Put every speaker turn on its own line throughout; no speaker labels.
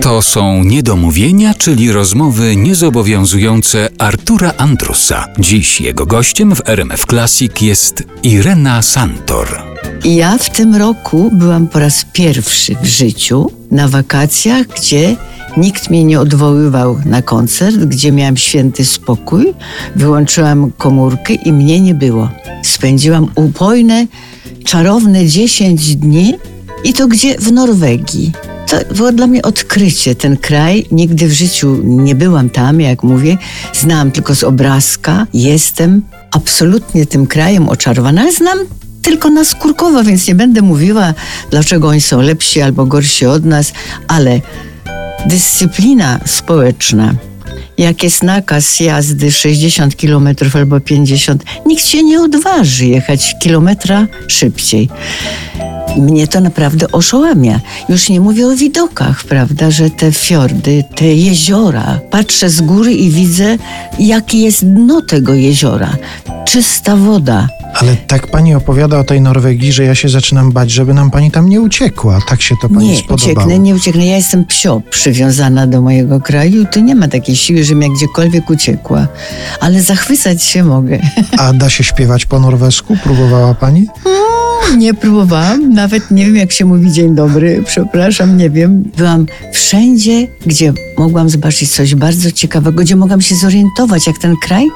To są niedomówienia, czyli rozmowy niezobowiązujące Artura Andrusa. Dziś jego gościem w RMF Classic jest Irena Santor.
Ja w tym roku byłam po raz pierwszy w życiu na wakacjach, gdzie nikt mnie nie odwoływał na koncert, gdzie miałam święty spokój. Wyłączyłam komórkę i mnie nie było. Spędziłam upojne, czarowne 10 dni i to gdzie? W Norwegii. To było dla mnie odkrycie, ten kraj. Nigdy w życiu nie byłam tam, jak mówię. Znałam tylko z obrazka. Jestem absolutnie tym krajem oczarowana, ale znam tylko na skórkowo, więc nie będę mówiła, dlaczego oni są lepsi albo gorsi od nas, ale dyscyplina społeczna, jak jest nakaz jazdy 60 km albo 50, nikt się nie odważy jechać kilometra szybciej. Mnie to naprawdę oszołamia. Już nie mówię o widokach, prawda, że te fiordy, te jeziora. Patrzę z góry i widzę, jakie jest dno tego jeziora. Czysta woda.
Ale tak pani opowiada o tej Norwegii, że ja się zaczynam bać, żeby nam pani tam nie uciekła. Tak się to pani
Nie
spodobało.
ucieknę, nie ucieknę. Ja jestem psio przywiązana do mojego kraju. Tu nie ma takiej siły, żebym ja gdziekolwiek uciekła. Ale zachwycać się mogę.
A da się śpiewać po norwesku? Próbowała pani?
Nie próbowałam, nawet nie wiem jak się mówi dzień dobry, przepraszam, nie wiem. Byłam wszędzie, gdzie mogłam zobaczyć coś bardzo ciekawego, gdzie mogłam się zorientować, jak ten kraj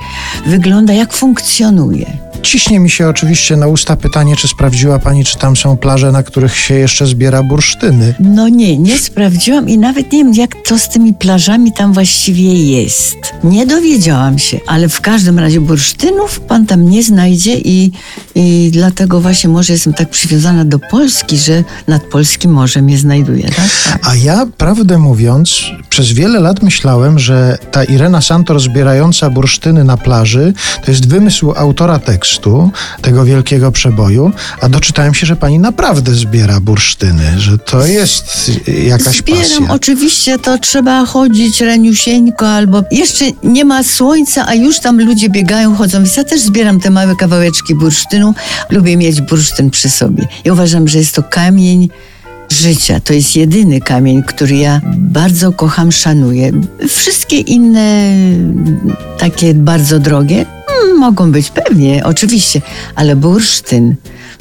wygląda, jak funkcjonuje.
Ciśnie mi się oczywiście na usta pytanie, czy sprawdziła pani, czy tam są plaże, na których się jeszcze zbiera bursztyny.
No nie, nie sprawdziłam i nawet nie wiem, jak to z tymi plażami tam właściwie jest. Nie dowiedziałam się, ale w każdym razie bursztynów pan tam nie znajdzie i, i dlatego właśnie może jestem tak przywiązana do Polski, że nad polskim morzem je znajduję, tak?
A ja, prawdę mówiąc, przez wiele lat myślałem, że ta Irena Santor zbierająca bursztyny na plaży to jest wymysł autora tekstu, tego wielkiego przeboju, a doczytałem się, że pani naprawdę zbiera bursztyny, że to jest jakaś
Zbieram,
pasja.
oczywiście to trzeba chodzić raniusieńko albo jeszcze nie ma słońca, a już tam ludzie biegają, chodzą. Więc ja też zbieram te małe kawałeczki bursztynu. Lubię mieć bursztyn przy sobie. I uważam, że jest to kamień życia. To jest jedyny kamień, który ja bardzo kocham, szanuję. Wszystkie inne takie bardzo drogie mogą być pewnie, oczywiście, ale bursztyn,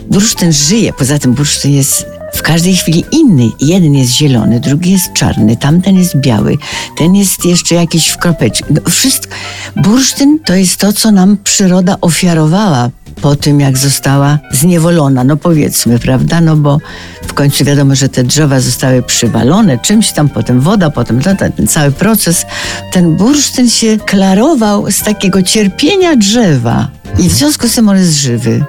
bursztyn żyje. Poza tym bursztyn jest w każdej chwili inny. Jeden jest zielony, drugi jest czarny, tamten jest biały, ten jest jeszcze jakiś w kropeczki. No, wszystko. Bursztyn to jest to, co nam przyroda ofiarowała po tym, jak została zniewolona, no powiedzmy, prawda? No bo w końcu wiadomo, że te drzewa zostały przywalone czymś tam, potem woda, potem ten cały proces. Ten bursztyn się klarował z takiego cierpienia drzewa i w związku z tym on jest żywy.